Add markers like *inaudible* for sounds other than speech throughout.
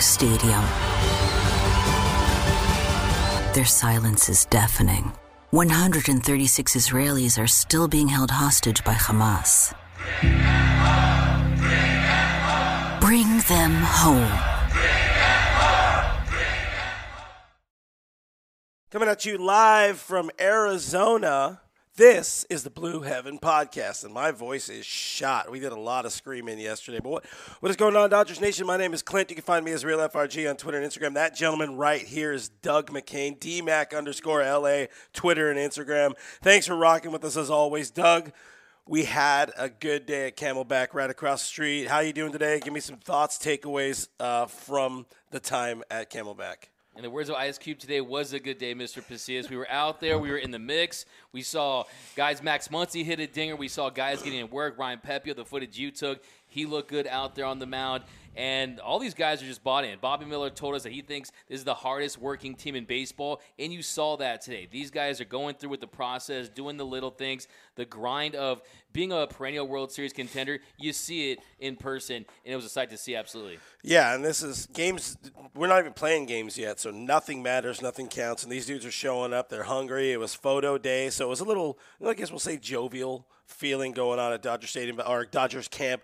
stadium. Their silence is deafening. 136 Israelis are still being held hostage by Hamas. Bring them home. Coming at you live from Arizona. This is the Blue Heaven podcast, and my voice is shot. We did a lot of screaming yesterday. But what, what is going on, Dodgers Nation? My name is Clint. You can find me as Real FRG on Twitter and Instagram. That gentleman right here is Doug McKain, DMAC underscore LA, Twitter and Instagram. Thanks for rocking with us as always, Doug. We had a good day at Camelback right across the street. How are you doing today? Give me some thoughts, takeaways uh, from the time at Camelback. The words of Ice Cube, today was a good day, Mr. Pasillas. We were out there. We were in the mix. We saw guys, Max Muncy hit a dinger. We saw guys getting in work. Ryan Pepiot, the footage you took, he looked good out there on the mound. And all these guys are just bought in. Bobby Miller told us that he thinks this is the hardest working team in baseball, and you saw that today. These guys are going through with the process, doing the little things, the grind of being a perennial World Series contender. You see it in person, and it was a sight to see, absolutely. Yeah, and this is games. We're not even playing games yet, so nothing matters, nothing counts. And these dudes are showing up. They're hungry. It was photo day, so it was a little, I guess we'll say, jovial feeling going on at Dodger Stadium or Dodgers camp.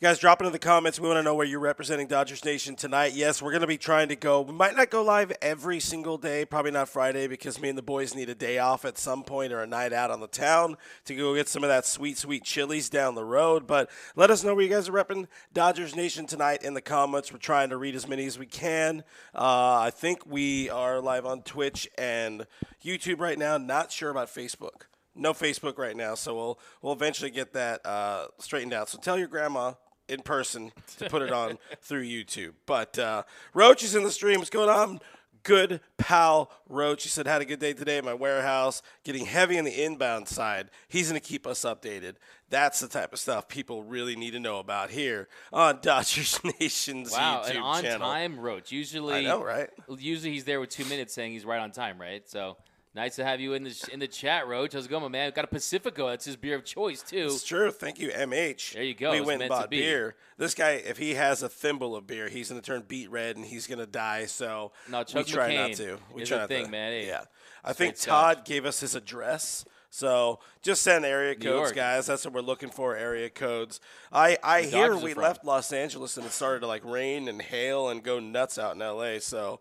You guys, drop into the comments. We want to know where you're representing Dodgers Nation tonight. Yes, we're going to be trying to go. We might not go live every single day, probably not Friday, because me and the boys need a day off at some point or a night out on the town to go get some of that sweet, sweet chilies down the road. But let us know where you guys are repping Dodgers Nation tonight in the comments. We're trying to read as many as we can. Uh, I think we are live on Twitch and YouTube right now. Not sure about Facebook no Facebook right now, so we'll we'll eventually get that uh, straightened out. So tell your grandma in person to put it on *laughs* through YouTube. But uh, Roach is in the stream. What's going on? Good pal Roach. He said, had a good day today at my warehouse, getting heavy on the inbound side. He's going to keep us updated. That's the type of stuff people really need to know about here on *laughs* Dodgers Nation's wow, YouTube an on channel. time Roach. Usually, I know, right? Usually he's there with two minutes saying he's right on time, right? So Nice to have you in the in the chat, Roach. How's it going, my man? We've got a Pacifico. That's his beer of choice too. It's true. Thank you, MH. There you go. We went and bought be. beer. This guy, if he has a thimble of beer, he's going to turn beet red and he's going to die. So No, Chuck we try McCain not to. We try a not thing, to. man. Hey, yeah. I think straight stuff. Todd gave us his address. So just send area codes, guys. That's what we're looking for. Area codes. I I The hear we left Los Angeles and it started to like rain and hail and go nuts out in L.A. So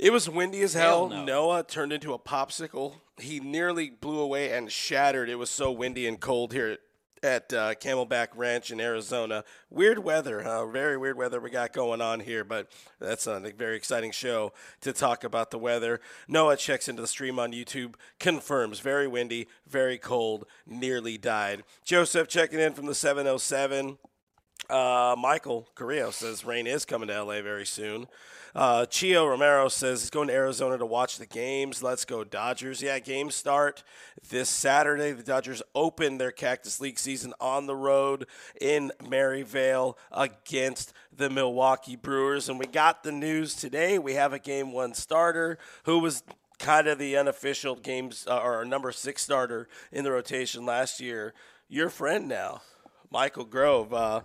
it was windy as hell. Hell no. Noah turned into a popsicle. He nearly blew away and shattered. It was so windy and cold here at uh, Camelback Ranch in Arizona. Weird weather, huh? Very weird weather we got going on here, but that's a very exciting show to talk about the weather. Noah checks into the stream on YouTube, confirms very windy, very cold, nearly died. Joseph checking in from the 707. Uh, Michael Carrillo says rain is coming to LA very soon. Uh, Chio Romero says he's going to Arizona to watch the games. Let's go Dodgers. Yeah, games start this Saturday. The Dodgers open their Cactus League season on the road in Maryvale against the Milwaukee Brewers. And we got the news today. We have a game one starter who was kind of the unofficial games uh, or number six starter in the rotation last year. Your friend now, Michael Grove. Uh,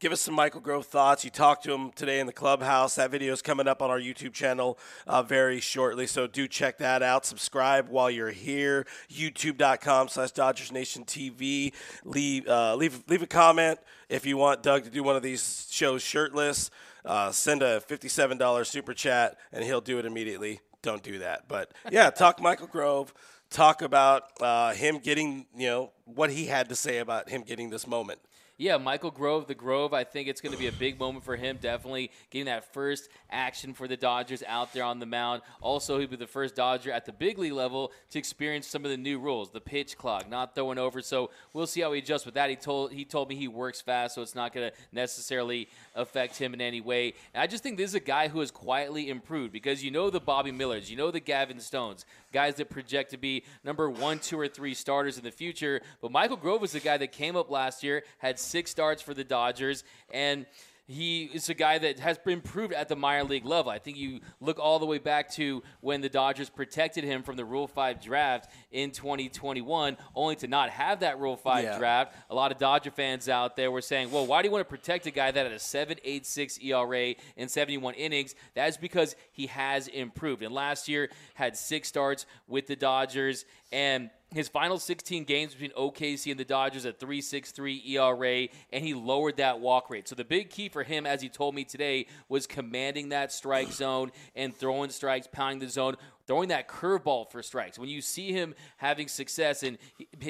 give us some Michael Grove thoughts. You talked to him today in the clubhouse. That video is coming up on our YouTube channel uh, very shortly, so do check that out. Subscribe while you're here. YouTube.com slash Dodgers Nation TV. Leave, uh, leave, leave a comment if you want Doug to do one of these shows shirtless. Uh, send a $57 super chat, and he'll do it immediately. Don't do that. But yeah, talk Michael Grove. Talk about uh, him getting, you know, what he had to say about him getting this moment. Yeah, Michael Grove, the Grove. I think it's going to be a big moment for him. Definitely getting that first action for the Dodgers out there on the mound. Also, he'll be the first Dodger at the big league level to experience some of the new rules, the pitch clock, not throwing over. So we'll see how he adjusts with that. He told he told me he works fast, so it's not going to necessarily affect him in any way. And I just think this is a guy who has quietly improved because you know the Bobby Millers, you know the Gavin Stones, guys that project to be number one, two, or three starters in the future. But Michael Grove was the guy that came up last year, had six starts for the Dodgers, and he is a guy that has been proved at the minor league level. I think you look all the way back to when the Dodgers protected him from the Rule 5 draft in 2021, only to not have that Rule 5 Yeah. draft. A lot of Dodger fans out there were saying, well, why do you want to protect a guy that had a 7.86 ERA in 71 innings? That's because he has improved. And last year had six starts with the Dodgers and his final 16 games between OKC and the Dodgers at 3.63 ERA, and he lowered that walk rate. So the big key for him, as he told me today, was commanding that strike zone and throwing strikes, pounding the zone, throwing that curveball for strikes. When you see him having success and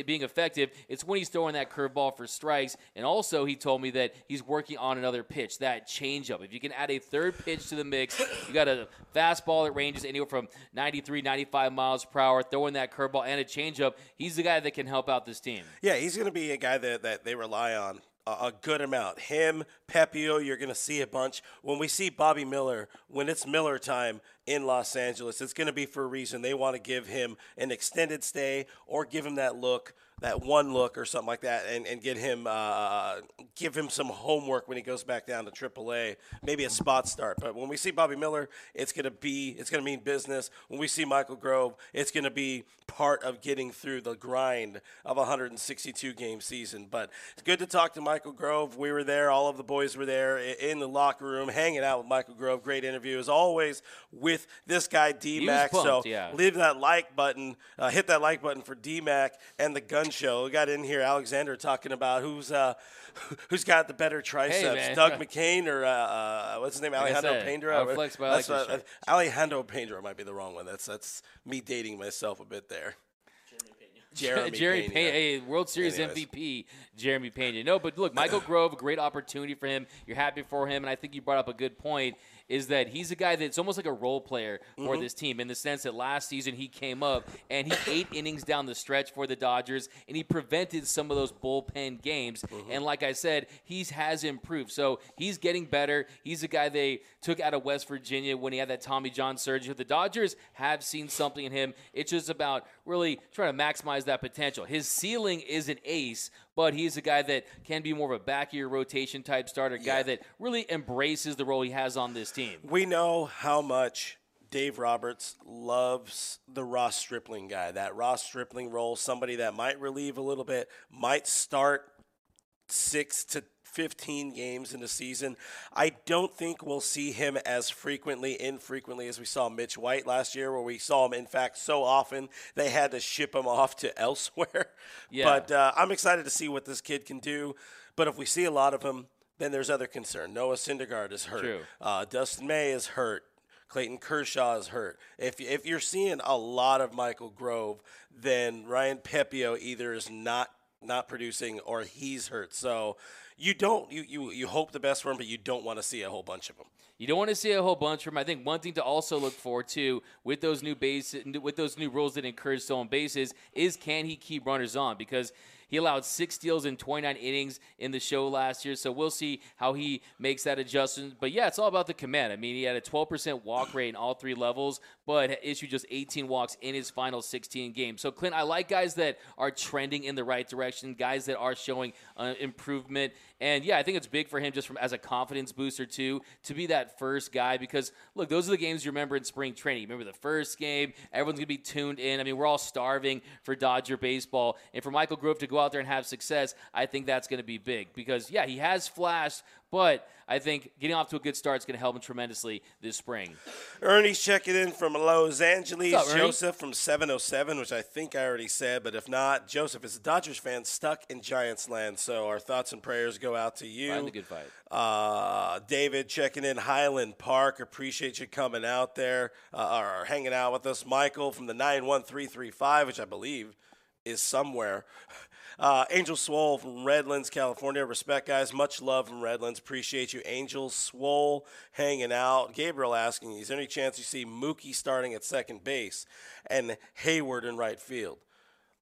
being effective, it's when he's throwing that curveball for strikes. And also, he told me that he's working on another pitch, that changeup. If you can add a third pitch to the mix, you got a fastball that ranges anywhere from 93, 95 miles per hour, throwing that curveball and a changeup. He's the guy that can help out this team. Yeah, he's going to be a guy that, that they rely on a, good amount. Him, Pepiot, you're going to see a bunch. When we see Bobby Miller, when it's Miller time in Los Angeles, it's going to be for a reason. They want to give him an extended stay or give him that look. That one look or something like that, and, and get him uh, give him some homework when he goes back down to AAA, maybe a spot start. But when we see Bobby Miller, it's gonna be it's gonna mean business. When we see Michael Grove, it's gonna be part of getting through the grind of a 162 game season. But it's good to talk to Michael Grove. We were there, all of the boys were there in the locker room, hanging out with Michael Grove. Great interview as always with this guy D Mac. So yeah. leave that like button, uh, hit that like button for D Mac and the Gun Show. We got in here Alexander talking about who's uh, *laughs* who's got the better triceps, man. Doug McKain or uh, uh, what's his name, Like Alejandro said, flex, but I like what- Alejandro Pendra might be the wrong one. That's that's me dating myself a bit there. Jeremy Jeremy Pena. Pena, hey, World Series Anyways. MVP, Jeremy Pena. No, but look, Michael *clears throat* Grove, great opportunity for him. You're happy for him, and I think you brought up a good point. Is that he's a guy that's almost like a role player for Mm-hmm. this team in the sense that last season he came up and he eight *coughs* innings down the stretch for the Dodgers and he prevented some of those bullpen games. Mm-hmm. And like I said, he's has improved. So he's getting better. He's a guy they took out of West Virginia when he had that Tommy John surgery. The Dodgers have seen something in him. It's just about really trying to maximize that potential. His ceiling is an ace, but he's a guy that can be more of a back of your rotation type starter, guy that really embraces the role he has on this team. We know how much Dave Roberts loves the Ross Stripling guy. That Ross Stripling role, somebody that might relieve a little bit, might start six to 15 games in the season. I don't think we'll see him as frequently, infrequently as we saw Mitch White last year, where we saw him, in fact, so often they had to ship him *laughs* off to elsewhere. Yeah. But uh, I'm excited to see what this kid can do. But if we see a lot of him, then there's other concern. Noah Syndergaard is hurt. True. Uh, Dustin May is hurt. Clayton Kershaw is hurt. If, if you're seeing a lot of Michael Grove, then Ryan Pepiot either is not not producing or he's hurt. So you don't you, you you hope the best for him, but you don't want to see a whole bunch of them. You don't want to see a whole bunch from. him. I think one thing to also look forward to with those new base with those new rules that encourage stolen bases is can he keep runners on because he allowed six steals in 29 innings in the show last year, so we'll see how he makes that adjustment. But yeah, it's all about the command. I mean, he had a 12% walk rate in all three levels, but issued just 18 walks in his final 16 games. So, Clint, I like guys that are trending in the right direction, guys that are showing uh, improvement. And yeah, I think it's big for him just from as a confidence booster too to be that first guy because look, those are the games you remember in spring training. You remember the first game, everyone's gonna be tuned in. I mean, we're all starving for Dodger baseball, and for Michael Grove to go out there and have success, I think that's gonna be big because yeah, he has flashed, but I think getting off to a good start is going to help him tremendously this spring. Ernie's checking in from Los Angeles. Up, Joseph from 707, which I think I already said, but if not, Joseph is a Dodgers fan stuck in Giants land. So our thoughts and prayers go out to you. Find the good fight. Uh, David checking in Highland Park. Appreciate you coming out there uh, or hanging out with us. Michael from the 91335, which I believe is somewhere. Uh, Angel Swole from Redlands, California. Respect, guys. Much love from Redlands. Appreciate you. Angel Swole hanging out. Gabriel asking, is there any chance you see Mookie starting at second base and Heyward in right field?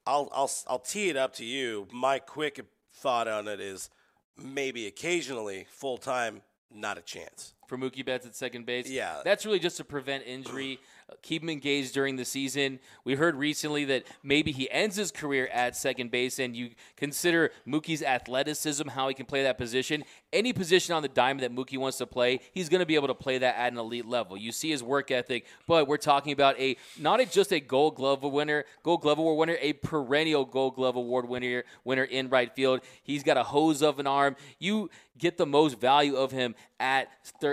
I'll, I'll, I'll tee it up to you. My quick thought on it is maybe occasionally, full time, not a chance. For Mookie Betts at second base. Yeah. That's really just to prevent injury, *clears throat* uh, keep him engaged during the season. We heard recently that maybe he ends his career at second base, and you consider Mookie's athleticism, how he can play that position. Any position on the diamond that Mookie wants to play, he's going to be able to play that at an elite level. You see his work ethic, but we're talking about a not a, just a Gold Glove winner, Gold Glove Award winner, a perennial Gold Glove Award winner, winner in right field. He's got a hose of an arm. You get the most value of him at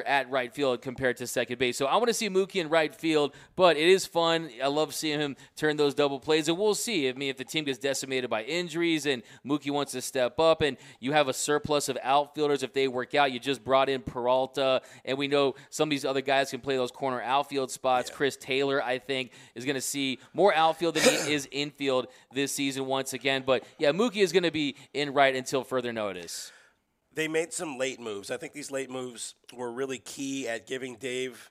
at right field compared to second base. So I want to see Mookie in right field, but it is fun. I love seeing him turn those double plays, and we'll see. I mean, if the team gets decimated by injuries and Mookie wants to step up, and you have a surplus of outfielders if they work out, you just brought in Peralta, and we know some of these other guys can play those corner outfield spots. Yeah. Chris Taylor, I think, is going to see more outfield than he *coughs* is infield this season once again. But yeah, Mookie is going to be in right until further notice they made some late moves. I think these late moves were really key at giving Dave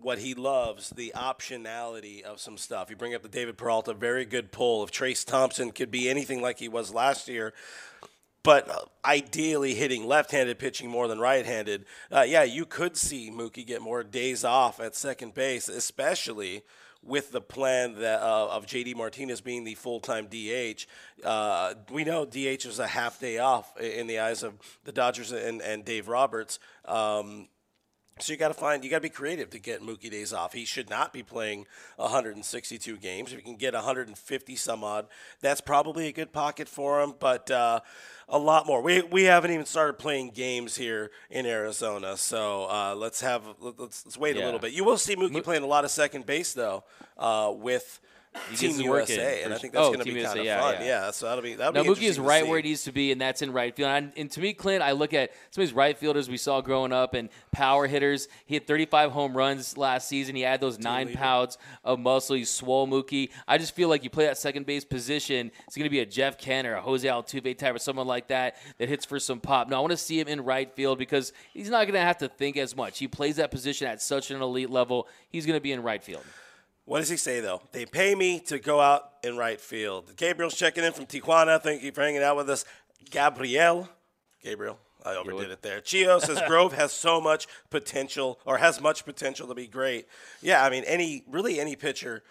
what he loves, the optionality of some stuff. You bring up the David Peralta, very good pull. If Trayce Thompson could be anything like he was last year, but uh, ideally hitting left-handed pitching more than right-handed, uh, yeah, you could see Mookie get more days off at second base, especially – with the plan that, uh, of JD Martinez being the full time DH. Uh, we know DH is a half day off in the eyes of the Dodgers and, and Dave Roberts. Um, so you got to find, you got to be creative to get Mookie days off. He should not be playing 162 games. If you can get 150 some odd, that's probably a good pocket for him. But uh, a lot more. We we haven't even started playing games here in Arizona, so uh, let's have let's, let's wait yeah. a little bit. You will see Mookie Mo- playing a lot of second base though, uh, with Team USA, and I think that's oh, going to be kind of yeah, fun. Yeah. yeah. so that'll be that'll now, be Mookie is right where he needs to be, and that's in right field. And, and, to me, Clint, I look at some of these right fielders we saw growing up and power hitters. He had 35 home runs last season. He had those nine leader. pounds of muscle. He's swole Mookie. I just feel like you play that second base position, it's going to be a Jeff Kent or a Jose Altuve type or someone like that that hits for some pop. No, I want to see him in right field because he's not going to have to think as much. He plays that position at such an elite level. He's going to be in right field. What does he say though? They pay me to go out in right field. Gabriel's checking in from Tijuana. Thank you for hanging out with us. Gabriel, Gabriel, I overdid it there. Chio says *laughs* Grove has so much potential, or has much potential to be great. Yeah, I mean, any really any pitcher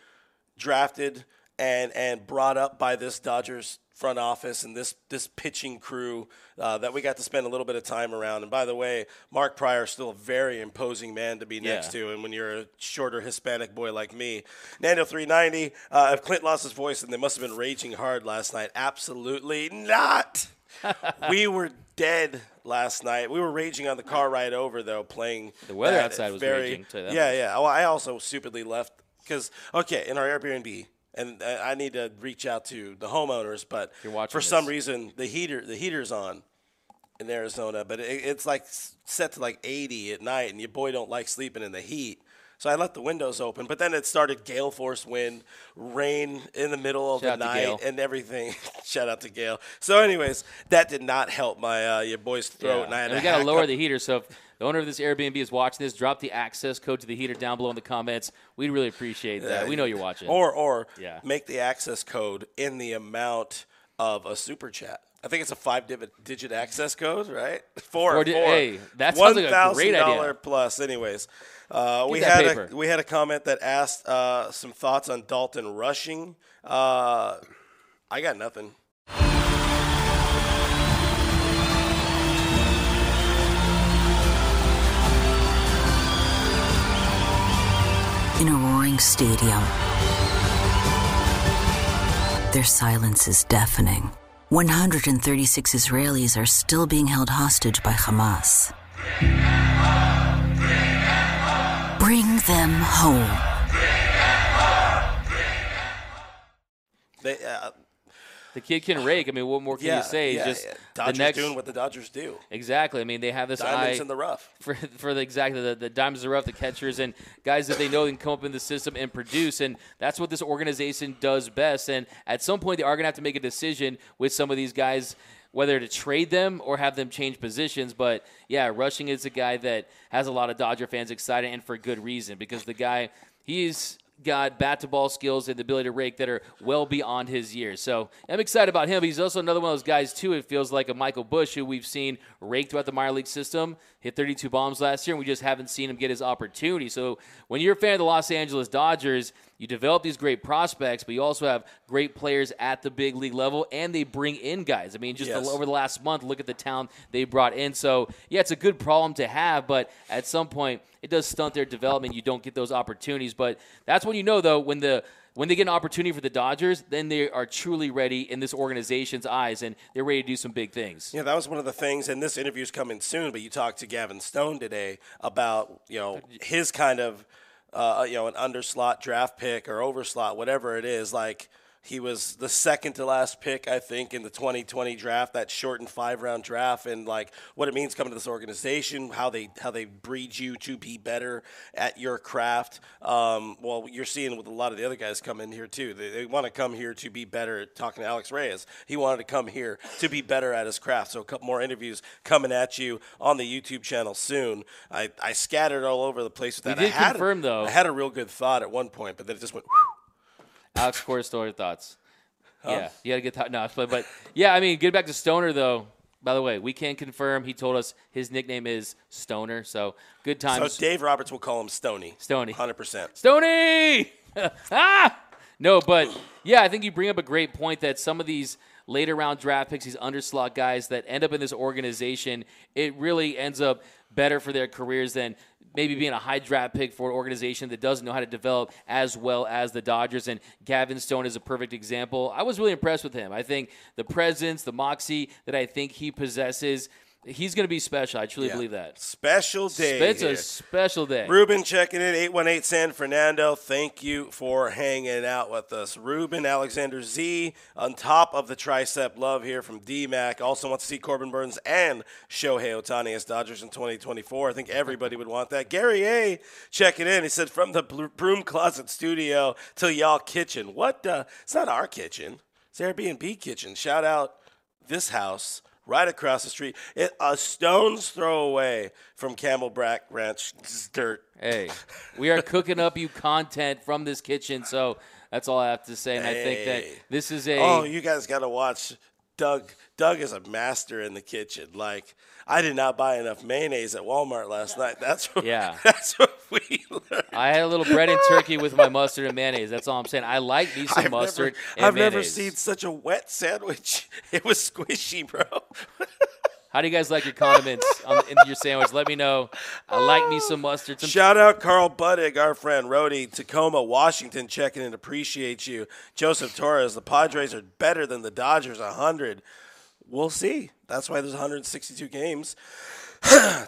drafted and and brought up by this Dodgers front office and this this pitching crew uh, that we got to spend a little bit of time around. And by the way, Mark Prior is still a very imposing man to be yeah. next to. And when you're a shorter Hispanic boy like me, Nando 390. Uh, if Clint lost his voice, and they must have been raging hard last night. Absolutely not. *laughs* we were dead last night. We were raging on the car ride over though, playing. The weather outside was very, raging. yeah, yeah. Well, I also stupidly left because okay, in our Airbnb and I need to reach out to the homeowners, but for this. some reason the heater the heater's on in Arizona, but it, it's like set to like 80 at night, and your boy don't like sleeping in the heat. So I left the windows open, but then it started gale force wind, rain in the middle of Shout the night, and everything. Shout out to Gail. *laughs* So, anyways, that did not help my uh, your boy's throat. Yeah. And, and we got to lower the heater. So, if the owner of this Airbnb is watching this, drop the access code to the heater down below in the comments. We'd really appreciate that. Uh, we know you're watching. Or, or yeah. make the access code in the amount of a super chat. I think it's a five digit access code, right? *laughs* Four. four. Hey, that sounds like a great idea. plus. Anyways, uh, we had paper. a we had a comment that asked uh, some thoughts on Dalton rushing. Uh, I got nothing. In a roaring stadium, their silence is deafening. 136 Israelis are still being held hostage by Hamas. Bring them home. Bring them home. They, uh, the kid can rake. I mean, what more can yeah, you say? Yeah, Just yeah. Dodgers the next, doing what the Dodgers do. Exactly. I mean, they have this diamonds eye in the rough *laughs* for for the exactly the, the diamonds in the rough, the catchers and guys that they know can come up in the system and produce, and that's what this organization does best. And at some point, they are going to have to make a decision with some of these guys whether to trade them or have them change positions. But yeah, Rushing is a guy that has a lot of Dodger fans excited and for good reason because the guy he's got bat to ball skills and the ability to rake that are well beyond his years. So I'm excited about him. He's also another one of those guys, too. It feels like a Michael Busch who we've seen rake throughout the minor league system, hit 32 bombs last year, and we just haven't seen him get his opportunity. So when you're a fan of the Los Angeles Dodgers, you develop these great prospects, but you also have great players at the big league level, and they bring in guys. I mean, just Yes. the, over the last month, look at the talent they brought in. So, yeah, it's a good problem to have, but at some point, it does stunt their development. You don't get those opportunities. But that's when you know, though, when the when they get an opportunity for the Dodgers, then they are truly ready in this organization's eyes, and they're ready to do some big things. Yeah, that was one of the things, and this interview's coming soon. But you talked to Gavin Stone today about you know his kind of uh, you know an underslot draft pick or overslot, whatever it is. Like he was the second to last pick, I think, in the 2020 draft, that shortened five round draft, and like what it means coming to this organization, how they how they breed you to be better at your craft. Um, well, you're seeing with a lot of the other guys come in here too. They, they want to come here to be better. Talking to Alex Reyes, he wanted to come here to be better at his craft. So a couple more interviews coming at you on the YouTube channel soon. I, I scattered all over the place with that. did I had confirm, though- I had a real good thought at one point, but then it just went. Alex Corstory thoughts. Yeah, you got to get th- no, but but yeah, I mean, get back to Stoner though. By the way, we can confirm he told us his nickname is Stoner. So good times. So. Dave Roberts will call him Stony. Stony. Hundred percent. Stony! *laughs* ah! No, but yeah, I think you bring up a great point that some of these later round draft picks, these underslot guys that end up in this organization, it really ends up better for their careers than maybe being a high draft pick for an organization that doesn't know how to develop as well as the Dodgers. And Gavin Stone is a perfect example. I was really impressed with him. I think the presence, the moxie that I think he possesses, he's going to be special. I truly believe that. Special day. It's here. a special day. Ruben checking in, 818 San Fernando. Thank you for hanging out with us. Ruben Alexander Z on top of the tricep love here from DMAC. Also wants to see Corbin Burnes and Shohei Ohtani as Dodgers in 2024. I think everybody would want that. Gary A checking in. He said, from the broom closet studio to y'all kitchen. What? Uh, it's not our kitchen. It's Airbnb kitchen. Shout out this house right across the street, it, a stone's throw away from Camelback Ranch dirt. Hey, we are cooking up you content from this kitchen, so that's all I have to say. And I think that this is a Oh, you guys got to watch Doug. Doug is a master in the kitchen. Like I did not buy enough mayonnaise at Walmart last night. That's what, Yeah. *laughs* That's what we learned. I had a little bread and turkey with my mustard and mayonnaise. That's all I'm saying. I like me some I've mustard never, I've mayonnaise. never seen such a wet sandwich. *laughs* It was squishy, bro. How do you guys like your condiments on, in your sandwich? Let me know. I like me some mustard. Some Shout out Carl Buddig, our friend Rody, Tacoma, Washington, checking in. Appreciate you. Joseph Torres, the Padres are better than the Dodgers, 100. We'll see. That's why there's 162 games *clears throat*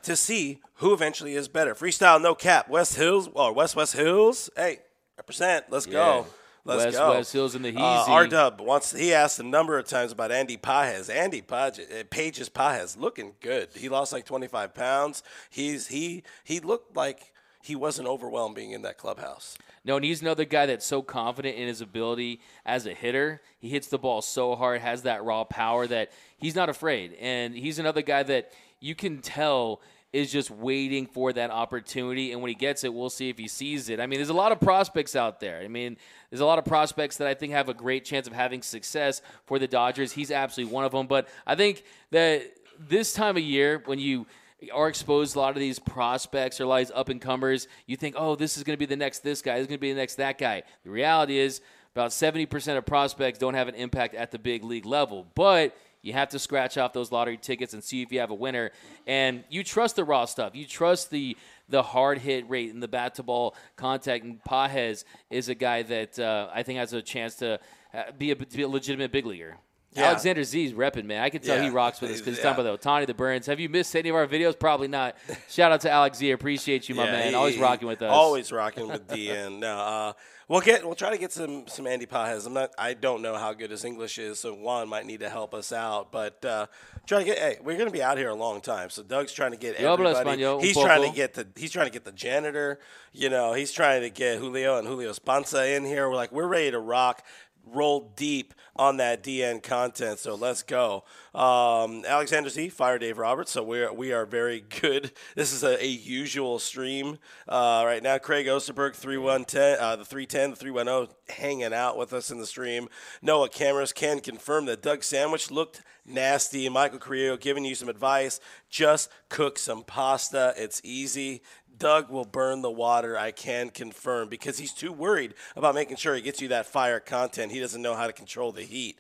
to see who eventually is better. Freestyle, no cap. West Hills, or West West Hills. Hey, represent. Let's go. Let's West go. West Hills in the Uh, Heezy. R Dub wants. He asked a number of times about Andy Pages. Andy Pages, uh, Pages Pages, looking good. He lost like 25 pounds. He's he he looked like he wasn't overwhelmed being in that clubhouse. No, and he's another guy that's so confident in his ability as a hitter. He hits the ball so hard, has that raw power that he's not afraid. And he's another guy that you can tell is just waiting for that opportunity. And when he gets it, we'll see if he sees it. I mean, there's a lot of prospects out there. I mean, there's a lot of prospects that I think have a great chance of having success for the Dodgers. He's absolutely one of them. But I think that this time of year, when you are exposed a lot of these prospects or a lot of these up and comers, you think, oh, this is going to be the next this guy, this is going to be the next that guy. The reality is, about 70% of prospects don't have an impact at the big league level. But you have to scratch off those lottery tickets and see if you have a winner. And you trust the raw stuff. You trust the the hard hit rate and the bat to ball contact. And Pages is a guy that uh, I think has a chance to uh, be a, to be a legitimate big leaguer. Yeah. Alexander Z's repping, man. I can tell Yeah. he rocks with us because he's Yeah. talking about the Ohtani, the Burnes. Have you missed any of our videos? Probably not. *laughs* Shout out to Alex Z. Appreciate you, my man. he- Always rocking with us. Always rocking with DN. no, uh, we'll get we'll try to get some some Andy Pages. I'm not. I don't know how good his English is, so Juan might need to help us out. But uh, try to get. Hey, we're gonna be out here a long time, so Doug's trying to get Yo everybody. He's trying to get the. He's trying to get the janitor. You know, he's trying to get Julio and Julio Spanza in here. We're like, we're ready to rock. roll deep on that DN content. So let's go. Um, Alexander Z, fire Dave Roberts. So we are, we are very good. *laughs* This is a, a usual stream uh, right now. Craig Osterberg, 3110, uh, the 310, the 310, hanging out with us in the stream. Noah Cameras can confirm that Doug Sandwich looked nasty. Michael Carrillo giving you some advice. Just cook some pasta. It's easy. Doug will burn the water, I can confirm, because he's too worried about making sure he gets you that fire content. He doesn't know how to control the heat.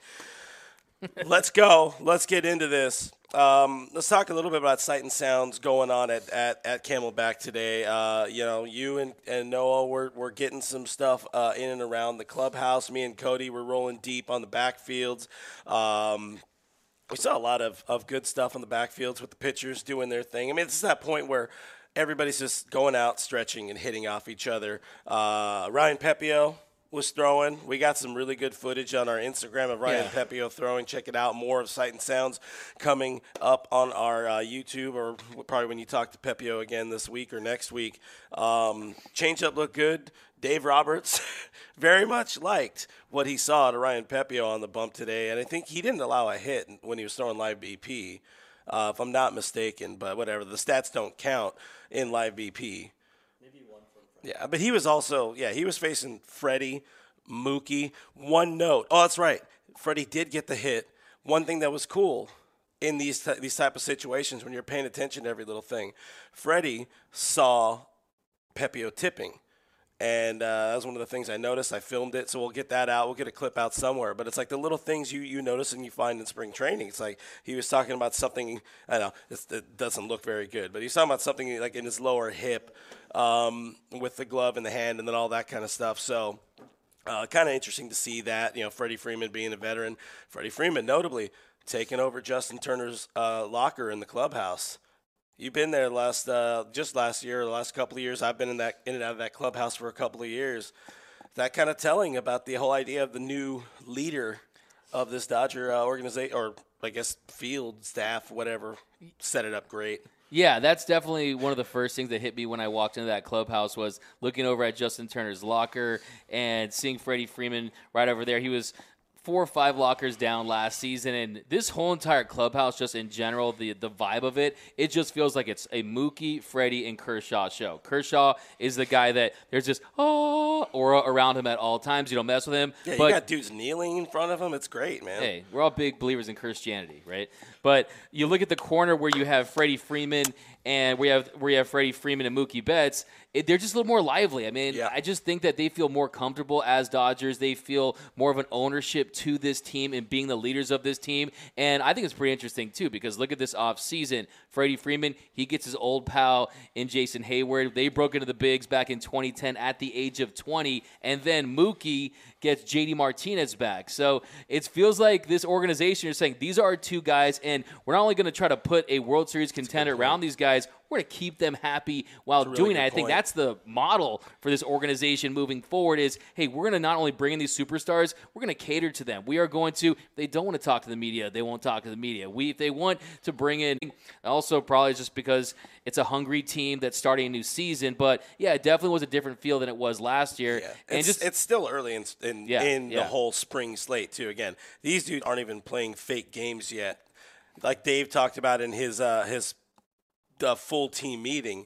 *laughs* Let's go. Let's get into this. Um, let's talk a little bit about sight and sounds going on at, at, at Camelback today. Uh, you know, you and, and Noah were, were getting some stuff uh, in and around the clubhouse. Me and Cody were rolling deep on the backfields. Um, we saw a lot of, of good stuff on the backfields with the pitchers doing their thing. I mean, it's that point where everybody's just going out, stretching, and hitting off each other. Uh, Ryan Pepiot was throwing. We got some really good footage on our Instagram of Ryan yeah. Pepiot throwing. Check it out. More of Sight and Sounds coming up on our uh, YouTube, or probably when you talk to Pepiot again this week or next week. Um, changeup looked good. Dave Roberts *laughs* very much liked what he saw to Ryan Pepiot on the bump today, and I think he didn't allow a hit when he was throwing live BP uh, if I'm not mistaken. But whatever, the stats don't count in live BP. Maybe one from. Yeah, but he was also yeah he was facing Freddie, Mookie. One note. Oh, that's right. Freddie did get the hit. One thing that was cool in these t- these type of situations when you're paying attention to every little thing, Freddie saw Pepiot tipping. And uh, that was one of the things I noticed. I filmed it, so we'll get that out. We'll get a clip out somewhere. But it's like the little things you, you notice and you find in spring training. It's like he was talking about something, I know, it doesn't look very good, but he's talking about something like in his lower hip um, with the glove in the hand and then all that kind of stuff. So uh, kind of interesting to see that, you know, Freddie Freeman being a veteran. Freddie Freeman, notably, taking over Justin Turner's uh, locker in the clubhouse. You've been there last uh, just last year, the last couple of years. I've been in that in and out of that clubhouse for a couple of years. That kind of telling about the whole idea of the new leader of this Dodger uh, organization, or I guess field staff, whatever, set it up great. Yeah, that's definitely one of the first things that hit me when I walked into that clubhouse was looking over at Justin Turner's locker and seeing Freddie Freeman right over there. He was four or five lockers down last season, and this whole entire clubhouse, just in general, the the vibe of it, it just feels like it's a Mookie, Freddie, and Kershaw show. Kershaw is the guy that there's just oh aura around him at all times. You don't mess with him. Yeah, but, you got dudes kneeling in front of him. It's great, man. Hey, we're all big believers in Christianity, right? But you look at the corner where you have Freddie Freeman and we have we have Freddie Freeman and Mookie Betts. It, they're just a little more lively. I mean, yeah. I just think that they feel more comfortable as Dodgers. They feel more of an ownership to this team and being the leaders of this team. And I think it's pretty interesting too because look at this off season. Freddie Freeman, he gets his old pal in Jason Heyward. They broke into the bigs back in 2010 at the age of 20, and then Mookie gets JD Martinez back. So it feels like this organization is saying these are our two guys, and we're not only going to try to put a World Series contender around these guys, we're going to keep them happy while really doing it. I think that's the model for this organization moving forward is, hey, we're going to not only bring in these superstars, we're going to cater to them. We are going to, they don't want to talk to the media, they won't talk to the media. We, if they want to bring in, also probably just because it's a hungry team that's starting a new season, but yeah, it definitely was a different feel than it was last year. Yeah. And it's, just, it's still early in, in, yeah, in yeah. the whole spring slate, too. Again, these dudes aren't even playing fake games yet. Like Dave talked about in his uh, his a full team meeting,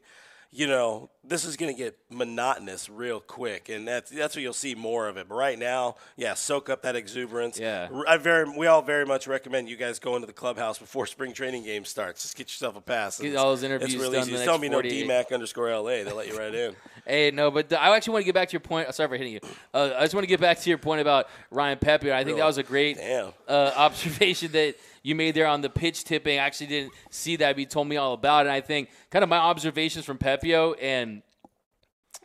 you know, this is going to get monotonous real quick, and that's that's what you'll see more of it. But right now, yeah, soak up that exuberance. Yeah, I very we all very much recommend you guys go into the clubhouse before spring training game starts. Just get yourself a pass. Get all those interviews it's really done. Easy. Tell me no DMAC underscore LA. they'll let you right in. *laughs* hey, no, but I actually want to get back to your point. Oh, sorry for hitting you. Uh, I just want to get back to your point about Ryan Pepiot. I think really? that was a great uh, *laughs* observation that you made there on the pitch tipping. I actually didn't see that. But you told me all about it. And I think kind of my observations from Pepiot and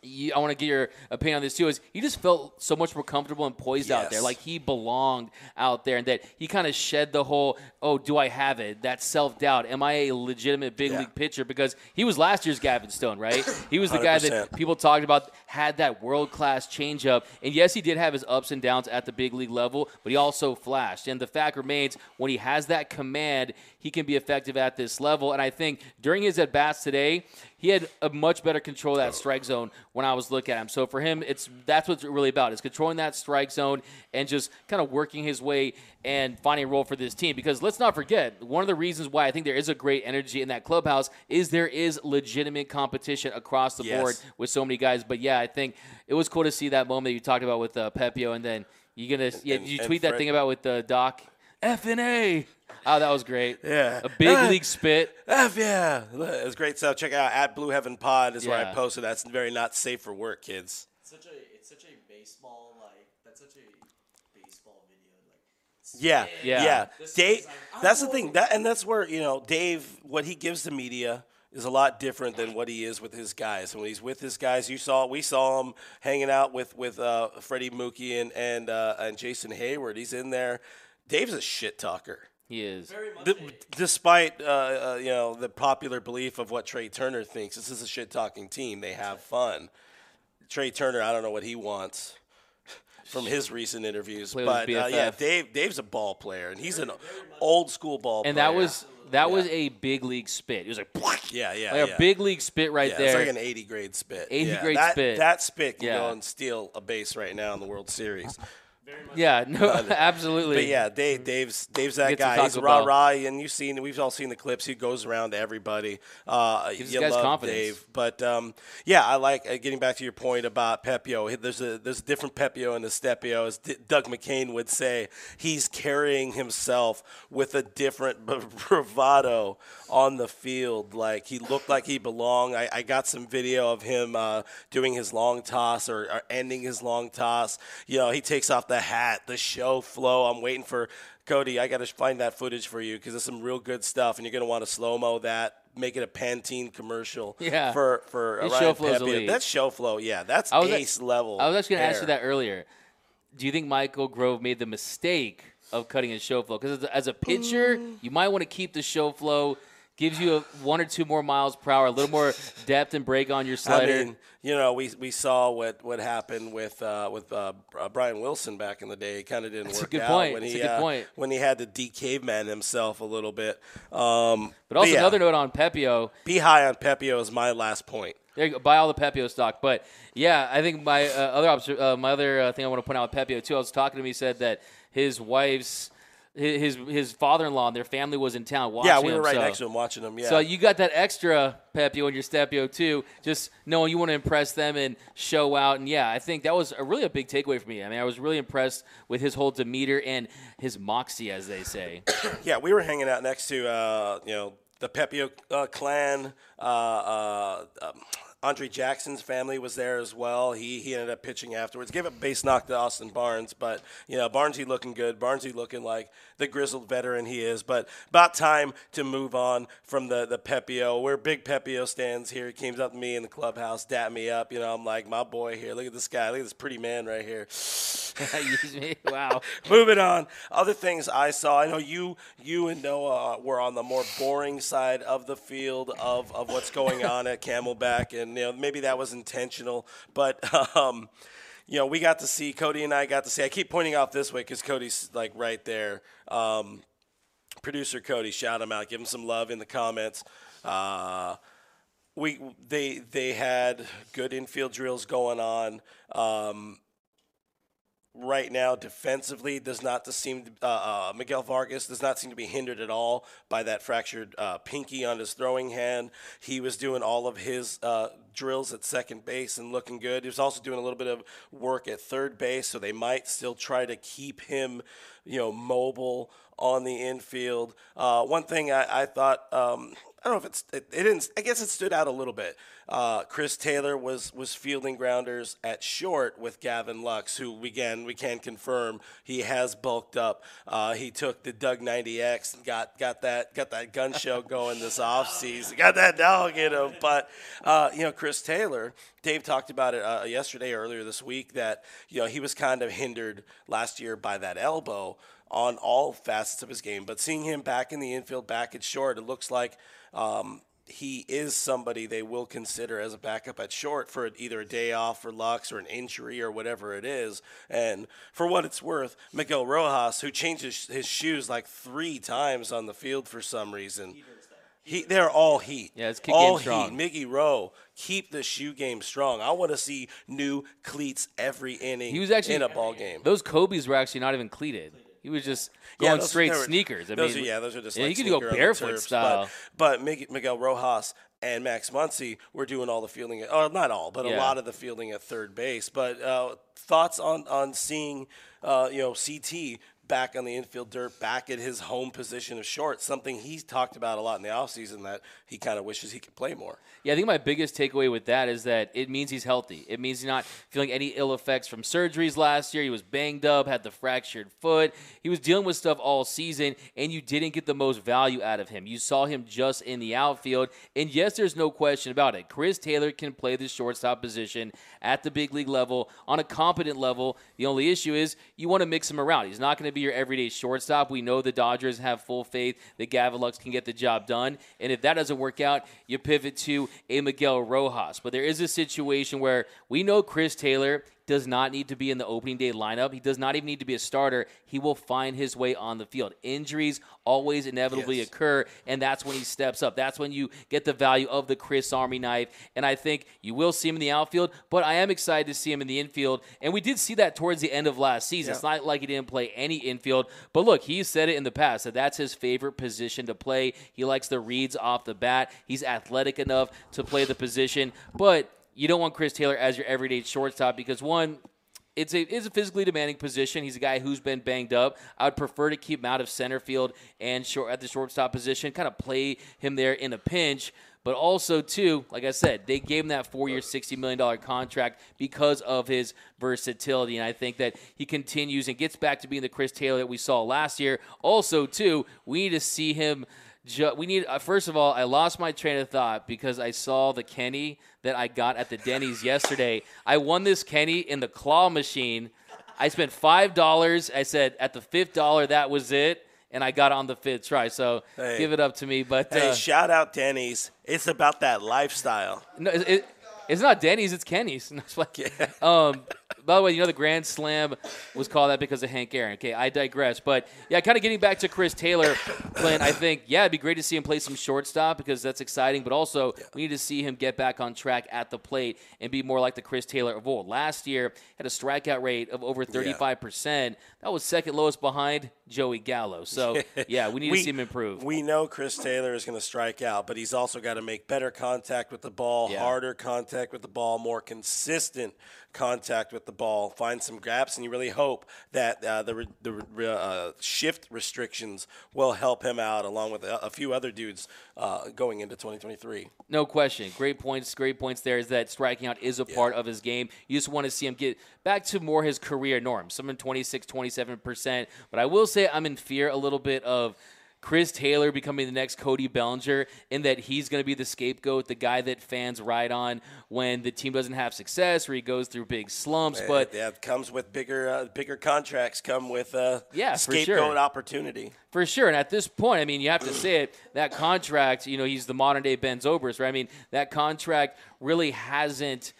I want to get your opinion on this too. Is he just felt so much more comfortable and poised yes. out there, like he belonged out there, and that he kind of shed the whole "Oh, do I have it?" that self doubt. Am I a legitimate big yeah. league pitcher? Because he was last year's Gavin Stone, right? *coughs* He was the 100%. guy that people talked about had that world class changeup, and yes, he did have his ups and downs at the big league level, but he also flashed. And the fact remains, when he has that command, he can be effective at this level. And I think during his at bats today, he had a much better control of that strike zone when I was looking at him. So for him, it's that's what's really about is controlling that strike zone and just kind of working his way and finding a role for this team. Because let's not forget, one of the reasons why I think there is a great energy in that clubhouse is there is legitimate competition across the Yes. board with so many guys. But yeah, I think it was cool to see that moment that you talked about with uh, Pepiot, and then you're gonna yeah, and- did you tweet that Fred- thing about with the Doc F and A. Oh, that was great. Yeah. a big Ah. league spit. F yeah, it was great stuff. Check out at Blue Heaven Pod is where I posted. That's very not safe for work, kids. such a it's such a baseball like that's such a baseball video like Yeah, Yeah. yeah. This Dave, like, that's the thing. That and that's where you know Dave. What he gives the media is a lot different than what he is with his guys. And when he's with his guys, you saw we saw him hanging out with with uh, Freddie Mookie and and uh, and Jason Heyward. He's in there. Dave's a shit talker. He is. very much D- a, despite uh, uh, you know the popular belief of what Trea Turner thinks, this is a shit talking team. They have fun. Trea Turner, I don't know what he wants from his recent interviews, Play but uh, yeah, Dave Dave's a ball player, and he's an old school ball And player. that was that was a big league spit. It was like, yeah, yeah, like yeah. a big league spit right yeah, there. It's like an 80 grade spit. 80 yeah, grade that, spit. That spit can Yeah. go and steal a base right now in the World Series. Yeah, no, *laughs* absolutely. But yeah, Dave, Dave's Dave's that guy. He's Taco rah rah, and you've seen we've all seen the clips. He goes around to everybody. Uh, Gives you guys love confidence. Dave, but um, yeah, I like uh, getting back to your point about Pepiot. There's a there's a different Pepio and Estepio, as D- Doug McKain would say. He's carrying himself with a different b- *laughs* bravado on the field. Like he looked like he belonged. I, I got some video of him uh, doing his long toss or, or ending his long toss. You know, he takes off the hat, the show flow. I'm waiting for Cody. I got to find that footage for you because it's some real good stuff, and you're gonna want to slow mo that. Make it a Pantene commercial *laughs* Yeah. for for His Ryan show flow's elite. That's show flow. Yeah, that's I was a- ace level. I was actually going to ask you that earlier. Do you think Michael Grove made the mistake of cutting his show flow? Because as, a- as a pitcher, mm. you might want to keep the show flow. Gives you a, one or two more miles per hour, a little more *laughs* depth and break on your slider. I mean, you know, we we saw what, what happened with uh, with uh, uh, Brian Wilson back in the day. It kind of didn't That's a work good out point. when That's he a good uh, point. when he had to decaveman himself a little bit. Um, but also yeah, another note on Pepiot. be high on Pepiot is my last point. There you go. Buy all the Pepiot stock. But yeah, I think my uh, other obser- uh, my other uh, thing I want to point out with Pepiot too. I was talking to him. He said that his wife's his his, his father-in-law and their family was in town watching Yeah, we were him, right so- next to him watching him. Yeah, So you got that extra Pepio and your Stepio too, just knowing you want to impress them and show out. And yeah, I think that was a really a big takeaway for me. I mean, I was really impressed with his whole demeanor and his moxie, as they say. *coughs* Yeah, we were hanging out next to uh, you know the Pepiot uh, clan. Uh, uh, um, Andre Jackson's family was there as well. He he ended up pitching afterwards. Gave a base knock to Austin Barnes, but you know Barnesy looking good. Barnesy looking like the grizzled veteran he is. But about time to move on from the the Pepiot. We're big Pepiot stands here. He came up to me in the clubhouse, dapped me up. You know I'm like my boy here. Look at this guy. Look at this pretty man right here. *laughs* Use me. Wow. *laughs* Moving on. Other things I saw. I know you you and Noah were on the more boring side of the field of, of what's going on at Camelback, and you know maybe that was intentional, but. *laughs* Um, you know, we got to see Cody and I got to see. I keep pointing out this way because Cody's like right there. Um, producer Cody, shout him out, give him some love in the comments. Uh, we they they had good infield drills going on. Um, right now defensively does not seem uh, uh, Miguel Vargas does not seem to be hindered at all by that fractured uh, pinky on his throwing hand. He was doing all of his uh, drills at second base and looking good. He was also doing a little bit of work at third base, so they might still try to keep him, you know, mobile on the infield. Uh, one thing I, I thought. Um, I don't know if it's it, it didn't. I guess it stood out a little bit. Uh, Chris Taylor was was fielding grounders at short with Gavin Lux, who again we can confirm he has bulked up. Uh, he took the Doug 90X and got got that got that gun show *laughs* going this offseason. Got that dog in him. But uh, you know, Chris Taylor, Dave talked about it uh, yesterday earlier this week that you know he was kind of hindered last year by that elbow on all facets of his game. But seeing him back in the infield, back at short, it looks like um, he is somebody they will consider as a backup at short for either a day off for Lux or an injury or whatever it is. And for what it's worth, Miguel Rojas, who changes his shoes like three times on the field for some reason. He, they're all heat. Yeah, it's kick all game strong. heat. Miggy Rowe, keep the shoe game strong. I want to see new cleats every inning. He was actually in a ball game. Those Kobe's were actually not even cleated. He was just going those- straight were- sneakers. I those mean, are, yeah, those are just yeah, like you could go sneaker on the barefoot style. But, but Miguel Rojas and Max Muncy were doing all the fielding. At, oh, not all, but a lot of the fielding at third base. But uh, thoughts on on seeing uh, you know CT back on the infield dirt, back at his home position of short, something he's talked about a lot in the offseason that he kind of wishes he could play more. Yeah, I think my biggest takeaway with that is that it means he's healthy. It means he's not feeling any ill effects from surgeries last year. He was banged up, had the fractured foot. He was dealing with stuff all season, and you didn't get the most value out of him. You saw him just in the outfield. And yes, there's no question about it. Chris Taylor can play the shortstop position at the big league level on a competent level. The only issue is you want to mix him around. He's not going to be your everyday shortstop. We know the Dodgers have full faith that Gavin Lux can get the job done. And if that doesn't work out, you pivot to a Miguel Rojas. But there is a situation where we know Chris Taylor does not need to be in the opening day lineup. He does not even need to be a starter. He will find his way on the field. Injuries always inevitably Yes. occur, and that's when he steps up. That's when you get the value of the Chris Army knife. And I think you will see him in the outfield, but I am excited to see him in the infield. And we did see that towards the end of last season. It's not like he didn't play any infield, but look, he said it in the past that that's his favorite position to play. He likes the reads off the bat. He's athletic enough to play the position, but you don't want Chris Taylor as your everyday shortstop because one, it's a it's a physically demanding position. He's a guy who's been banged up. I would prefer to keep him out of center field and short at the shortstop position, kind of play him there in a pinch. But also, too, like I said, they gave him that four-year, sixty million dollar contract because of his versatility, and I think that he continues and gets back to being the Chris Taylor that we saw last year. Also, too, we need to see him. Ju- we need uh, first of all, I lost my train of thought because I saw the Kenny that I got at the Denny's yesterday. I won this Kenny in the claw machine. I spent five dollars. I said at the fifth dollar that was it, and I got on the fifth try. So Hey. give it up to me. But Hey, uh, shout out Denny's. It's about that lifestyle. no, it, it- it's not Denny's. It's Kenny's. *laughs* Um, by the way, you know the Grand Slam was called that because of Hank Aaron. Okay, I digress. But yeah, kind of getting back to Chris Taylor, Clint. I think yeah, it'd be great to see him play some shortstop because that's exciting. But also, we need to see him get back on track at the plate and be more like the Chris Taylor of old. Last year had a strikeout rate of over thirty-five percent. That was second lowest behind Joey Gallo. So *laughs* yeah, we need to see him improve. We know Chris Taylor is going to strike out, but he's also got to make better contact with the ball, Yeah. harder contact with the ball, more consistent contact with the ball, find some gaps, and you really hope that uh, the, re- the re- uh, shift restrictions will help him out, along with a, a few other dudes uh, going into 2023. No question. Great points. Great points there is that striking out is a part of his game. You just want to see him get back to more his career norm, something 26, 27%. But I will say I'm in fear a little bit of Chris Taylor becoming the next Cody Bellinger in that he's going to be the scapegoat, the guy that fans ride on when the team doesn't have success or he goes through big slumps. But yeah, it comes with bigger uh, bigger contracts, come with uh, Yeah, for scapegoat sure. opportunity. For sure, and at this point, I mean, you have to say it. That contract, you know, he's the modern day Ben Zobrist, right? I mean, that contract really hasn't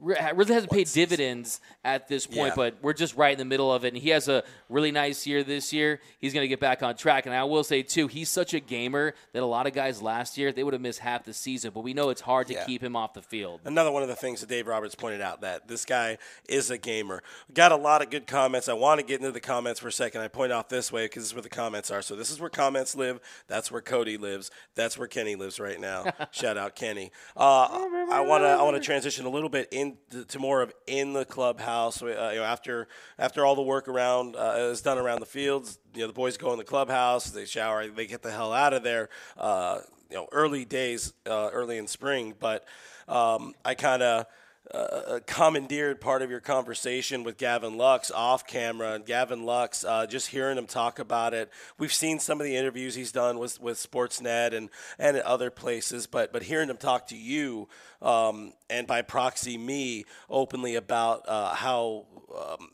really hasn't paid dividends at this point, Yeah. but we're just right in the middle of it. And he has a really nice year this year. He's going to get back on track. And I will say too, he's such a gamer that a lot of guys last year they would have missed half the season. But we know it's hard to Yeah. keep him off the field. Another one of the things that Dave Roberts pointed out that this guy is a gamer. Got a lot of good comments. I want to get into the comments for a second. I point off this way because this is where the comments are. So this is where comments live. That's where Cody lives. That's where Kenny lives right now. *laughs* Shout out Kenny. Uh, I want to I want to transition a little bit into to more of in the clubhouse. Uh, you know, after after all the work around uh, is done around the fields, you know, the boys go in the clubhouse. They shower. They get the hell out of there. Uh, you know, early days, uh, early in spring, but um, I kind of uh, commandeered part of your conversation with Gavin Lux off camera, and Gavin Lux, uh, just hearing him talk about it. We've seen some of the interviews he's done with with Sportsnet and and at other places, but but hearing him talk to you um, and by proxy me openly about uh, how. Um,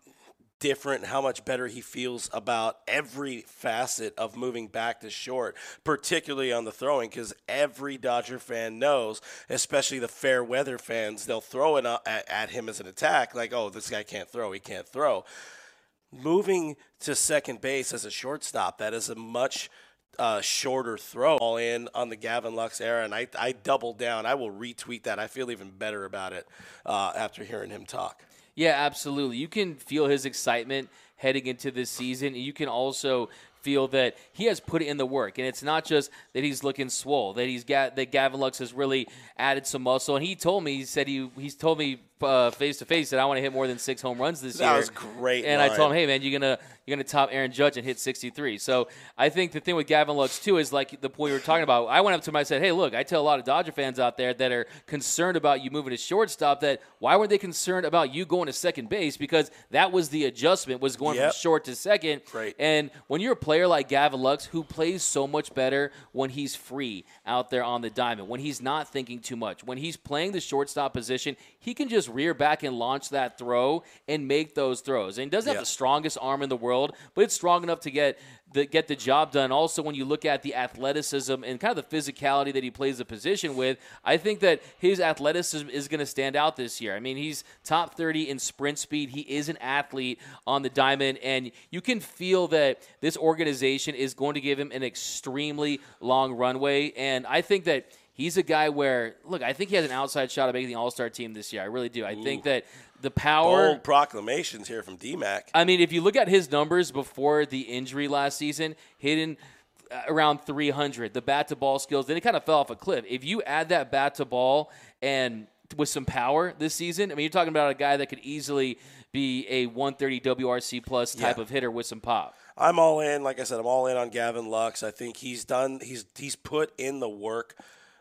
different, how much better he feels about every facet of moving back to short, particularly on the throwing, because every Dodger fan knows, especially the fair weather fans, they'll throw it at, at him as an attack, like, oh, this guy can't throw, he can't throw. Moving to second base as a shortstop, that is a much uh, shorter throw all in on the Gavin Lux era, and I, I doubled down. I will retweet that. I feel even better about it uh, after hearing him talk. Yeah, absolutely. You can feel his excitement heading into this season. You can also feel that he has put in the work, and it's not just that he's looking swole. That he's got that Gavin Lux has really added some muscle. And he told me, he said he he's told me Uh, face to face that I want to hit more than six home runs this that year. That was great. And line. I told him, hey man, you're gonna you're gonna top Aaron Judge and hit 63. So I think the thing with Gavin Lux too is like the point we were talking about. I went up to him, I said, hey, look, I tell a lot of Dodger fans out there that are concerned about you moving to shortstop that why were they concerned about you going to second base because that was the adjustment was going Yep. from short to second. Great. And when you're a player like Gavin Lux, who plays so much better when he's free out there on the diamond, when he's not thinking too much, when he's playing the shortstop position, he can just rear back and launch that throw and make those throws. And he doesn't Yeah. have the strongest arm in the world, but it's strong enough to get the get the job done. Also, when you look at the athleticism and kind of the physicality that he plays the position with, I think that his athleticism is going to stand out this year. I mean, he's top 30 in sprint speed. He is an athlete on the diamond, and you can feel that this organization is going to give him an extremely long runway. And I think that he's a guy where, look, I think he has an outside shot of making the All Star team this year. I really do. I think that the power. Bold proclamations here from DMAC. I mean, if you look at his numbers before the injury last season, hitting uh, around 300, the bat to ball skills, then it kind of fell off a cliff. If you add that bat to ball and with some power this season, I mean, you're talking about a guy that could easily be a 130 WRC plus type Yeah. of hitter with some pop. I'm all in. Like I said, I'm all in on Gavin Lux. I think he's done. He's he's put in the work.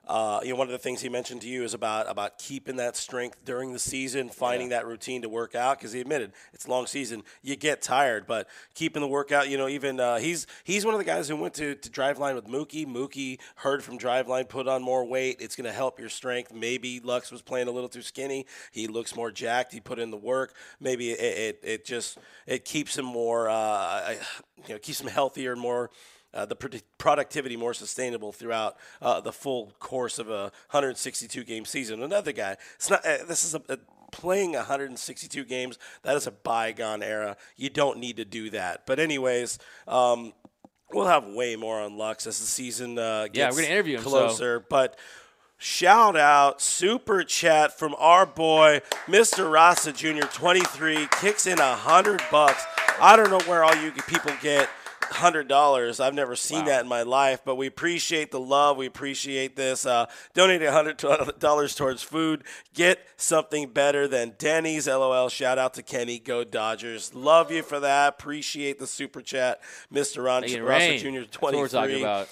Uh, you know, one of the things he mentioned to you is about about keeping that strength during the season, finding that routine to work out. Because he admitted it's a long season, you get tired, but keeping the workout. You know, even uh, he's he's one of the guys who went to to Driveline with Mookie. Mookie heard from Driveline, put on more weight. It's going to help your strength. Maybe Lux was playing a little too skinny. He looks more jacked. He put in the work. Maybe it it, it just it keeps him more. Uh, you know, keeps him healthier and more uh, the produ- productivity more sustainable throughout uh, the full course of a 162 game season. Another guy, it's not. Uh, this is a, a playing 162 games. That is a bygone era. You don't need to do that. But anyways. Um, We'll have way more on Lux as the season uh, gets Yeah, we're gonna interview him, so- closer. But shout out, super chat from our boy, Mr. Rasa Jr. 23, kicks in a hundred bucks. I don't know where all you people get hundred dollars. I've never seen that in my life, but we appreciate the love. We appreciate this. Uh, donate a hundred *laughs* dollars towards food. Get something better than Denny's. LOL. Shout out to Kenny. Go Dodgers. Love you for that. Appreciate the super chat, Mr. Ron it rain. Jr. That's 23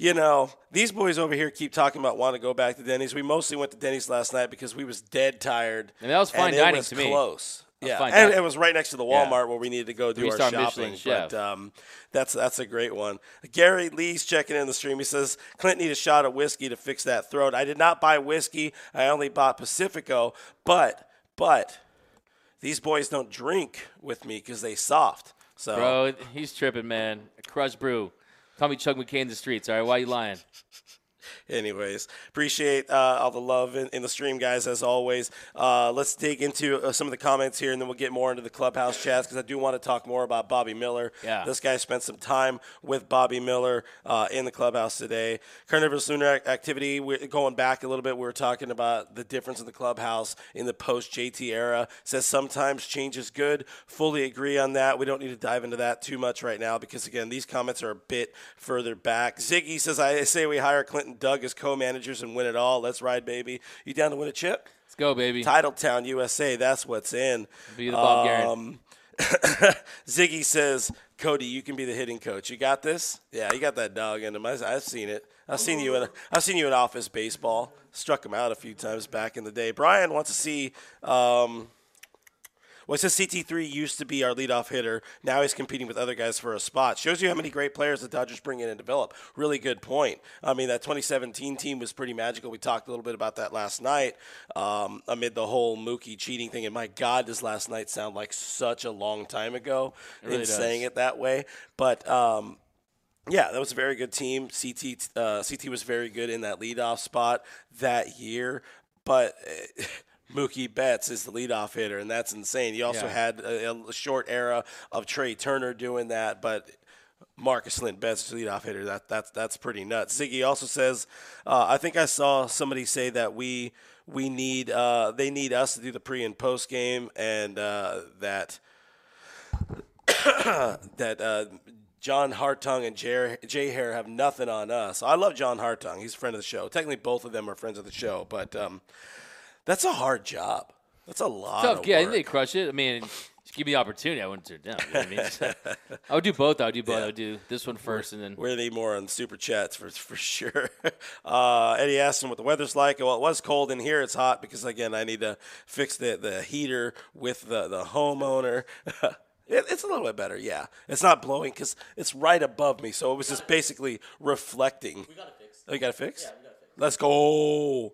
you know, these boys over here keep talking about wanting to go back to Denny's. We mostly went to Denny's last night because we was dead tired. And that was fine dining was to me. Close. Yeah, and dining. it was right next to the Yeah. Walmart where we needed to go do our Three-star shopping. Michelin. But um, that's that's a great one. Gary Lee's checking in the stream. He says Clint need a shot of whiskey to fix that throat. I did not buy whiskey. I only bought Pacifico. But but these boys don't drink with me because they soft. So Bro, he's tripping, man. Crush brew. Call me Chuck McKay in the streets, all right? Why are you lying? *laughs* Anyways, appreciate uh, all the love in, in the stream, guys, as always. Uh, let's dig into uh, some of the comments here, and then we'll get more into the clubhouse chats because I do want to talk more about Bobby Miller. Yeah. This guy spent some time with Bobby Miller uh, in the clubhouse today. Carnivorous Lunar activity, we're going back a little bit, we were talking about the difference in the clubhouse in the post JT era. Says sometimes change is good. Fully agree on that. We don't need to dive into that too much right now because, again, these comments are a bit further back. Ziggy says, I say we hire Clinton Doug as co managers and win it all. Let's ride, baby. You down to win a chip? Let's go, baby. Titletown, USA. That's what's in. Be the Bob. Um, *laughs* Ziggy says, Cody, you can be the hitting coach. You got this? Yeah, you got that dog in him. I, I've seen it. I've seen you in. I've seen you in office baseball. Struck him out a few times back in the day. Brian wants to see. Um, well, it says CT3 used to be our leadoff hitter. Now he's competing with other guys for a spot. Shows you how many great players the Dodgers bring in and develop. Really good point. I mean, that 2017 team was pretty magical. We talked a little bit about that last night um, amid the whole Mookie cheating thing. And my God, does last night sound like such a long time ago really in does. saying it that way. But um, yeah, that was a very good team. CT uh, CT was very good in that leadoff spot that year, but. *laughs* Mookie Betts is the leadoff hitter, and that's insane. You also Yeah. had a, a short era of Trea Turner doing that, but Markus Lynn Betts is leadoff hitter. That that's that's pretty nuts. Ziggy also says, uh, I think I saw somebody say that we we need uh, they need us to do the pre and post game, and uh, that *coughs* that uh, John Hartung and Jay, Jay Hare have nothing on us. I love John Hartung. He's a friend of the show. Technically, both of them are friends of the show, but um, that's a hard job. That's a lot. Tough. Of Yeah, I work. think they crush it. I mean, just give me the opportunity. I wouldn't turn it down. You know what I mean? *laughs* I would do both. I would do both. I would do this one first, and then We're gonna need more on super chats for for sure. *laughs* Uh, Eddie asked him what the weather's like. Well, it was cold in here. It's hot because again, I need to fix the the heater with the the homeowner. *laughs* It's a little bit better, yeah. It's not blowing because it's right above me, so it was just basically reflecting. We got it fixed. Oh, you got it fixed? Yeah, we got it fixed. Let's go.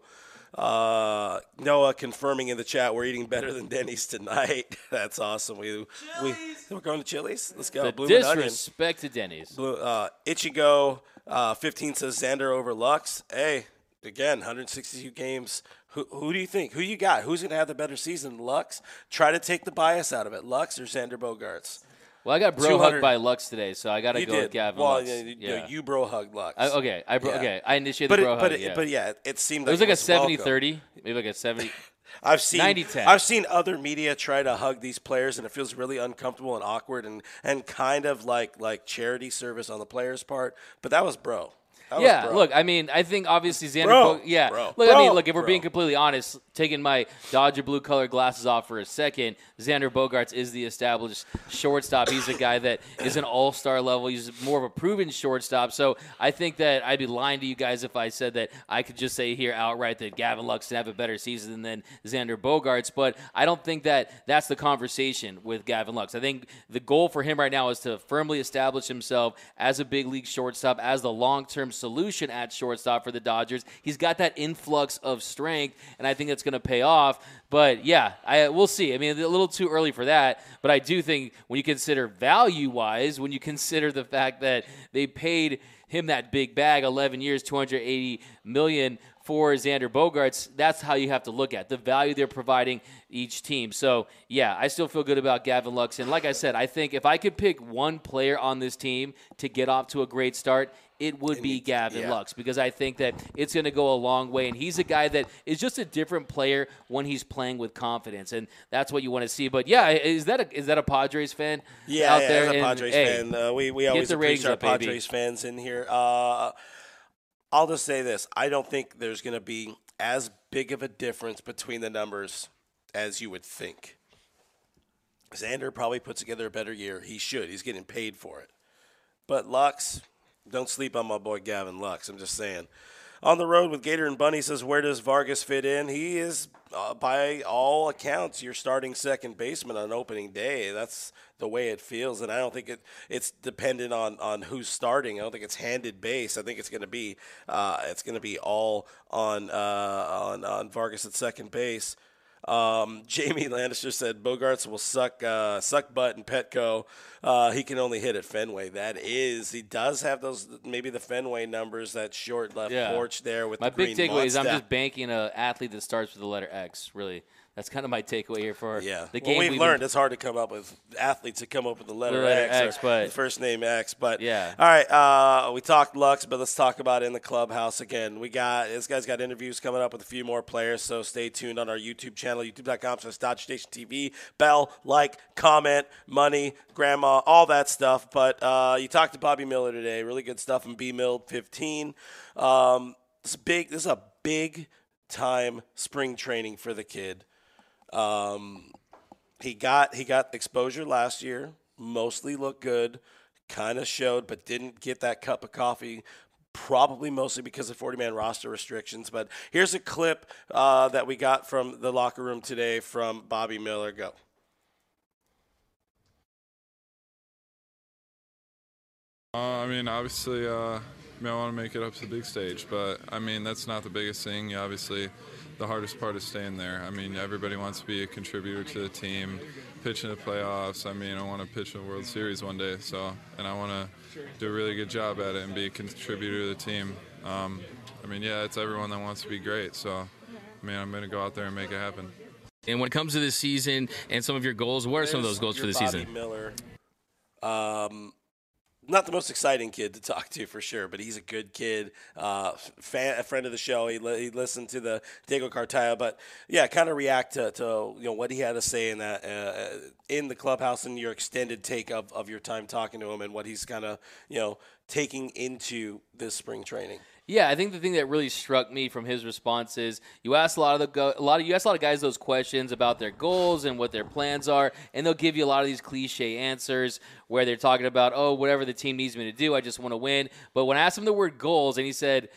Uh, Noah confirming in the chat we're eating better than Denny's tonight. *laughs* That's awesome. We we Chili's. we're going to Chili's. Let's go. the Bloomin' Onion. disrespect to Denny's. Blue, uh, Ichigo uh, 15 says Xander over Lux. Hey, again, 162 games. Who, who do you think? Who you got? Who's going to have the better season? Lux? Try to take the bias out of it. Lux or Xander Bogaerts? Well, I got bro hugged by Lux today, so I got to go did. with Gavin well, Lux. yeah, you, Yeah. you bro hugged Lux. I, okay, I bro, Yeah. okay, I initiated but the bro but hug. it, yeah. but yeah, it seemed like it was like a welcome. 70-30, maybe like a 70. *laughs* I've seen 90-10. I've seen other media try to hug these players, and it feels really uncomfortable and awkward, and, and kind of like like charity service on the players' part. But that was bro. That was Yeah, bro. look, I mean, I think obviously Xander. Bro, Bo- yeah, bro, look, I mean, bro, look, if we're bro. being completely honest, taking my Dodger blue color glasses off for a second, Xander Bogaerts is the established shortstop. He's a guy that is an all star level. He's more of a proven shortstop. So I think that I'd be lying to you guys if I said that I could just say here outright that Gavin Lux have a better season than Xander Bogaerts. But I don't think that that's the conversation with Gavin Lux. I think the goal for him right now is to firmly establish himself as a big league shortstop, as the long term solution at shortstop for the Dodgers. He's got that influx of strength, and I think that's going to pay off. But yeah, I we'll see. I mean, a little too early for that, but I do think when you consider value wise, when you consider the fact that they paid him that big bag, 11 years, 280 million for Xander Bogaerts, that's how you have to look at the value they're providing each team. So, yeah, I still feel good about Gavin Lux. And like I said, I think if I could pick one player on this team to get off to a great start, it would be Gavin yeah. Lux because I think that it's going to go a long way. And he's a guy that is just a different player when he's playing with confidence, and that's what you want to see. But yeah, is that a, is that a Padres fan Yeah, out yeah, there? a And, Padres hey, fan, uh, we, we always appreciate our up, baby. Padres fans in here. Uh, I'll just say this: I don't think there's going to be as big of a difference between the numbers as you would think. Xander probably puts together a better year. He should. He's getting paid for it. But Lux, don't sleep on my boy Gavin Lux. I'm just saying. On the road with Gator and Bunny says, where does Vargas fit in? He is, uh, by all accounts, your starting second baseman on opening day. That's the way it feels, and I don't think it it's dependent on on who's starting. I don't think it's handed base. I think it's going to be uh, it's going to be all on uh, on on Vargas at second base. Um, *laughs* Jamie Lannister said Bogaerts will suck uh, suck butt in Petco. Uh, he can only hit at Fenway. That is, he does have those maybe the Fenway numbers. That short left Yeah. porch there with My the big green takeaway is I'm just banking an athlete that starts with the letter X. Really, that's kind of my takeaway here for Yeah, the well, game. we've been- learned it's hard to come up with athletes to come up with the letter, X, X, or but- the first name X. But Yeah. all right. Uh, we talked Lux, but let's talk about in the clubhouse again. We got this guy's got interviews coming up with a few more players, so stay tuned on our YouTube channel, YouTube.com/slash Dodgers Nation TV. Bell, like, comment, money, grandma, all that stuff. But uh, you talked to Bobby Miller today. Really good stuff from B Mill 15. Um, this big. This is a big time spring training for the kid. Um, he got he got exposure last year. Mostly looked good, kind of showed, but didn't get that cup of coffee. Probably mostly because of 40 man roster restrictions. But here's a clip uh, that we got from the locker room today from Bobby Miller. Go. Uh, I mean, obviously, uh, I, mean, I want to make it up to the big stage, but I mean, that's not the biggest thing. Obviously, the hardest part is staying there. I mean, everybody wants to be a contributor to the team, pitch in the playoffs. I mean, I want to pitch in the World Series one day, so and I want to do a really good job at it and be a contributor to the team. Um, I mean, yeah, it's everyone that wants to be great, so I mean, I'm going to go out there and make it happen. And when it comes to this season and some of your goals, what are some of those goals for Your the Bobby season? Miller. Um, not the most exciting kid to talk to for sure, but he's a good kid, uh, fan, a friend of the show. He, li- he listened to the Diego Cartaya, but yeah, kind of react to, to you know what he had to say in that uh, in the clubhouse and your extended take of, of your time talking to him and what he's kind of you know taking into this spring training. Yeah, I think the thing that really struck me from his response is you ask a lot of the go- a lot of you ask a lot of guys those questions about their goals and what their plans are, and they'll give you a lot of these cliche answers where they're talking about oh whatever the team needs me to do, I just want to win. But when I asked him the word goals, and he said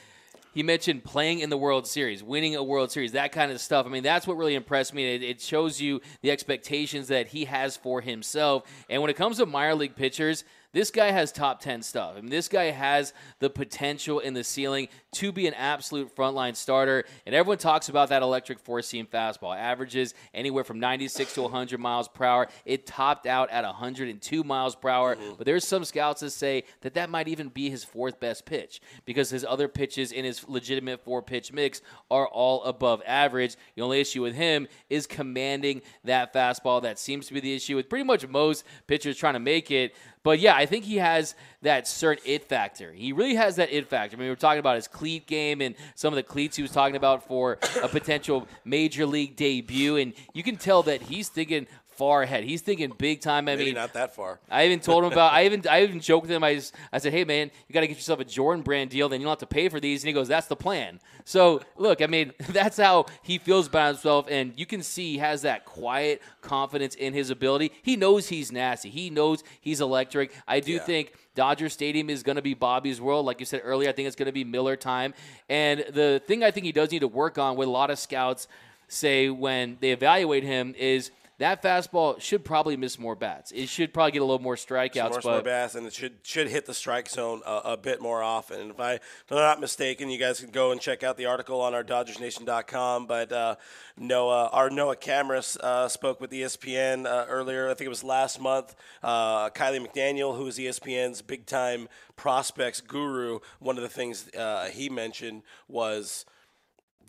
he mentioned playing in the World Series, winning a World Series, that kind of stuff. I mean, that's what really impressed me. It, it shows you the expectations that he has for himself. And when it comes to minor league pitchers, this guy has top 10 stuff. I mean, this guy has the potential in the ceiling to be an absolute frontline starter. And everyone talks about that electric four seam fastball. Averages anywhere from 96 to 100 miles per hour. It topped out at 102 miles per hour. Mm-hmm. But there's some scouts that say that that might even be his fourth best pitch because his other pitches in his legitimate four pitch mix are all above average. The only issue with him is commanding that fastball. That seems to be the issue with pretty much most pitchers trying to make it. But yeah, I think he has that certain it factor. He really has that it factor. I mean, we're talking about his cleat game and some of the cleats he was talking about for a potential major league debut, and you can tell that he's thinking far ahead. He's thinking big time. I Maybe mean, not that far. I even told him about. I even I even joked with him. I just, I said, "Hey man, you got to get yourself a Jordan brand deal. Then you don't have to pay for these." And he goes, "That's the plan." So look, I mean, *laughs* that's how he feels about himself, and you can see he has that quiet confidence in his ability. He knows he's nasty. He knows he's electric. I do Yeah. think. Dodger Stadium is going to be Bobby's world. Like you said earlier, I think it's going to be Miller time. And the thing I think he does need to work on, what a lot of scouts say when they evaluate him, is that fastball should probably miss more bats. It should probably get a little more strikeouts. More but more bass, and it should should hit the strike zone a, a bit more often. And if I, if I'm not mistaken, you guys can go and check out the article on our DodgersNation.com. But uh, Noah, our Noah Camras uh, spoke with ESPN uh, earlier. I think it was last month. Uh, Kiley McDaniel, who is ESPN's big time prospects guru, one of the things uh, he mentioned was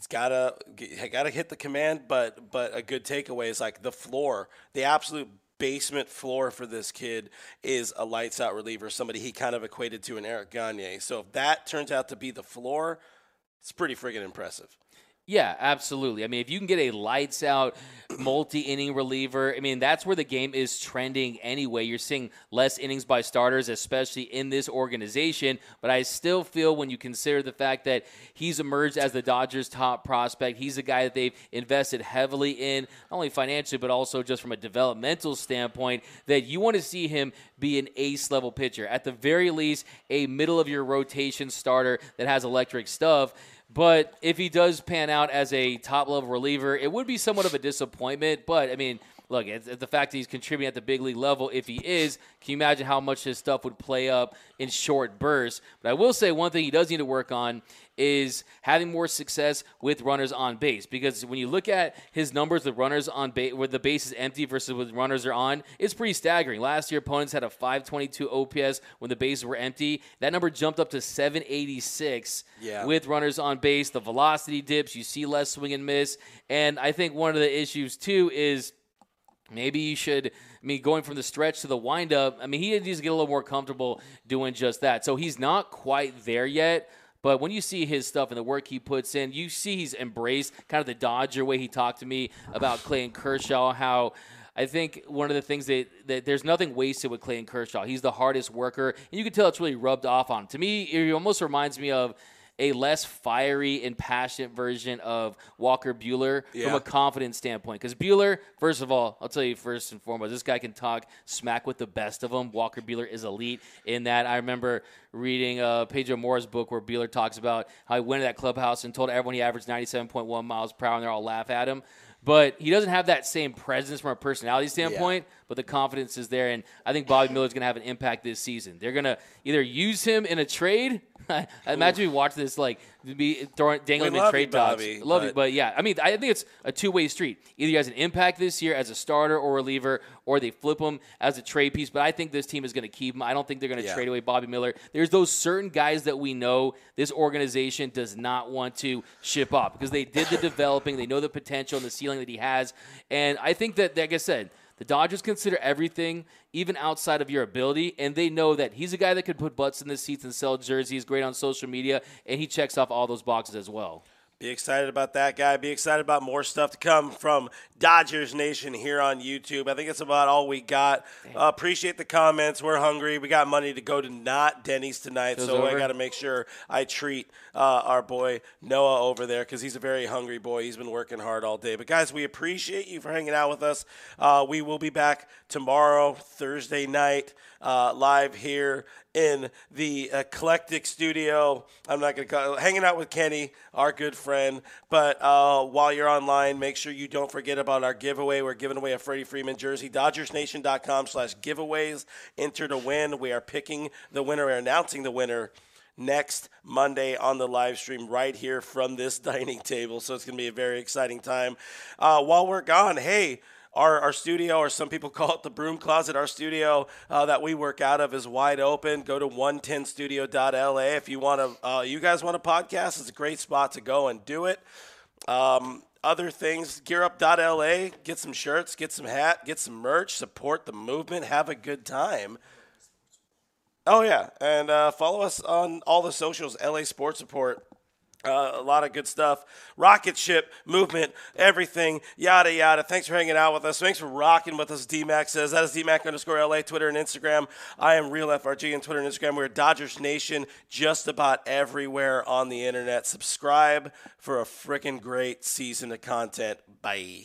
it's gotta gotta hit the command, but but a good takeaway is like the floor, the absolute basement floor for this kid is a lights out reliever, somebody he kind of equated to an Eric Gagne. So if that turns out to be the floor, it's pretty friggin' impressive. Yeah, absolutely. I mean, if you can get a lights out multi inning reliever, I mean, that's where the game is trending anyway. You're seeing less innings by starters, especially in this organization. But I still feel when you consider the fact that he's emerged as the Dodgers' top prospect, he's a guy that they've invested heavily in, not only financially, but also just from a developmental standpoint, that you want to see him be an ace level pitcher. At the very least, a middle of your rotation starter that has electric stuff. But if he does pan out as a top level reliever, it would be somewhat of a disappointment. But I mean, look, it's, it's the fact that he's contributing at the big league level, if he is, can you imagine how much his stuff would play up in short bursts? But I will say one thing he does need to work on is having more success with runners on base. Because when you look at his numbers with runners on base, where the base is empty versus when runners are on, it's pretty staggering. Last year, opponents had a 522 OPS when the bases were empty. That number jumped up to 786 Yeah. with runners on base. The velocity dips, you see less swing and miss. And I think one of the issues, too, is maybe you should. I mean, going from the stretch to the windup, I mean, he needs to get a little more comfortable doing just that. So he's not quite there yet. But when you see his stuff and the work he puts in, you see he's embraced kind of the Dodger way he talked to me about Clayton Kershaw, how I think one of the things that, that there's nothing wasted with Clayton Kershaw. He's the hardest worker, and you can tell it's really rubbed off on him. To me, it almost reminds me of a less fiery and passionate version of Walker Buehler from a confidence standpoint. Because Buehler, first of all, I'll tell you first and foremost, this guy can talk smack with the best of them. Walker Buehler is elite in that. I remember reading uh, Pedro Moura's book where Buehler talks about how he went to that clubhouse and told everyone he averaged 97.1 miles per hour, and they're all laugh at him. But he doesn't have that same presence from a personality standpoint, but the confidence is there. And I think Bobby Miller is going to have an impact this season. They're going to either use him in a trade. I *laughs* imagine we watch this like be throwing dangling in trade you, talks. Bobby, love you, but- but yeah, I mean, I think it's a two way street. Either he has an impact this year as a starter or reliever, or they flip him as a trade piece. But I think this team is going to keep him. I don't think they're going to Yeah. trade away Bobby Miller. There's those certain guys that we know this organization does not want to ship off because they did the developing, they know the potential and the ceiling that he has, and I think that, like I said. The Dodgers consider everything, even outside of your ability, and they know that he's a guy that could put butts in the seats and sell jerseys, great on social media, and he checks off all those boxes as well. Be excited about that guy. Be excited about more stuff to come from Dodgers Nation here on YouTube. I think it's about all we got. Uh, appreciate the comments. We're hungry. We got money to go to not Denny's tonight, Feels so I got to make sure I treat uh, our boy Noah over there because he's a very hungry boy. He's been working hard all day. But guys, we appreciate you for hanging out with us. Uh, we will be back tomorrow, Thursday night, uh, live here in the eclectic studio. I'm not going to call hanging out with Kenny, our good friend. But uh, while you're online, make sure you don't forget about our giveaway. We're giving away a Freddie Freeman jersey. DodgersNation.com slash giveaways. Enter to win. We are picking the winner. We're announcing the winner next Monday on the live stream right here from this *laughs* dining table. So it's going to be a very exciting time. Uh, while we're gone, hey, our, our studio, or some people *laughs* call it the broom closet, our studio uh, that we work out of is wide open. Go to 110studio.la if you want to. Uh, you guys want a podcast? It's a great spot to go and do it. Um, other things, gearup.la, get some shirts, get some hat, get some merch, support the movement, have a good time. Oh yeah, and uh, follow us on all the socials. LA Sports Report. Uh, a lot of good stuff. Rocket ship movement, everything, yada yada. Thanks for hanging out with us. Thanks for rocking with us. DMAC says that is DMAC underscore LA, Twitter and Instagram. I am Real FRG on Twitter and Instagram. We're Dodgers Nation, just about everywhere on the internet. Subscribe for a freaking great season of content. Bye.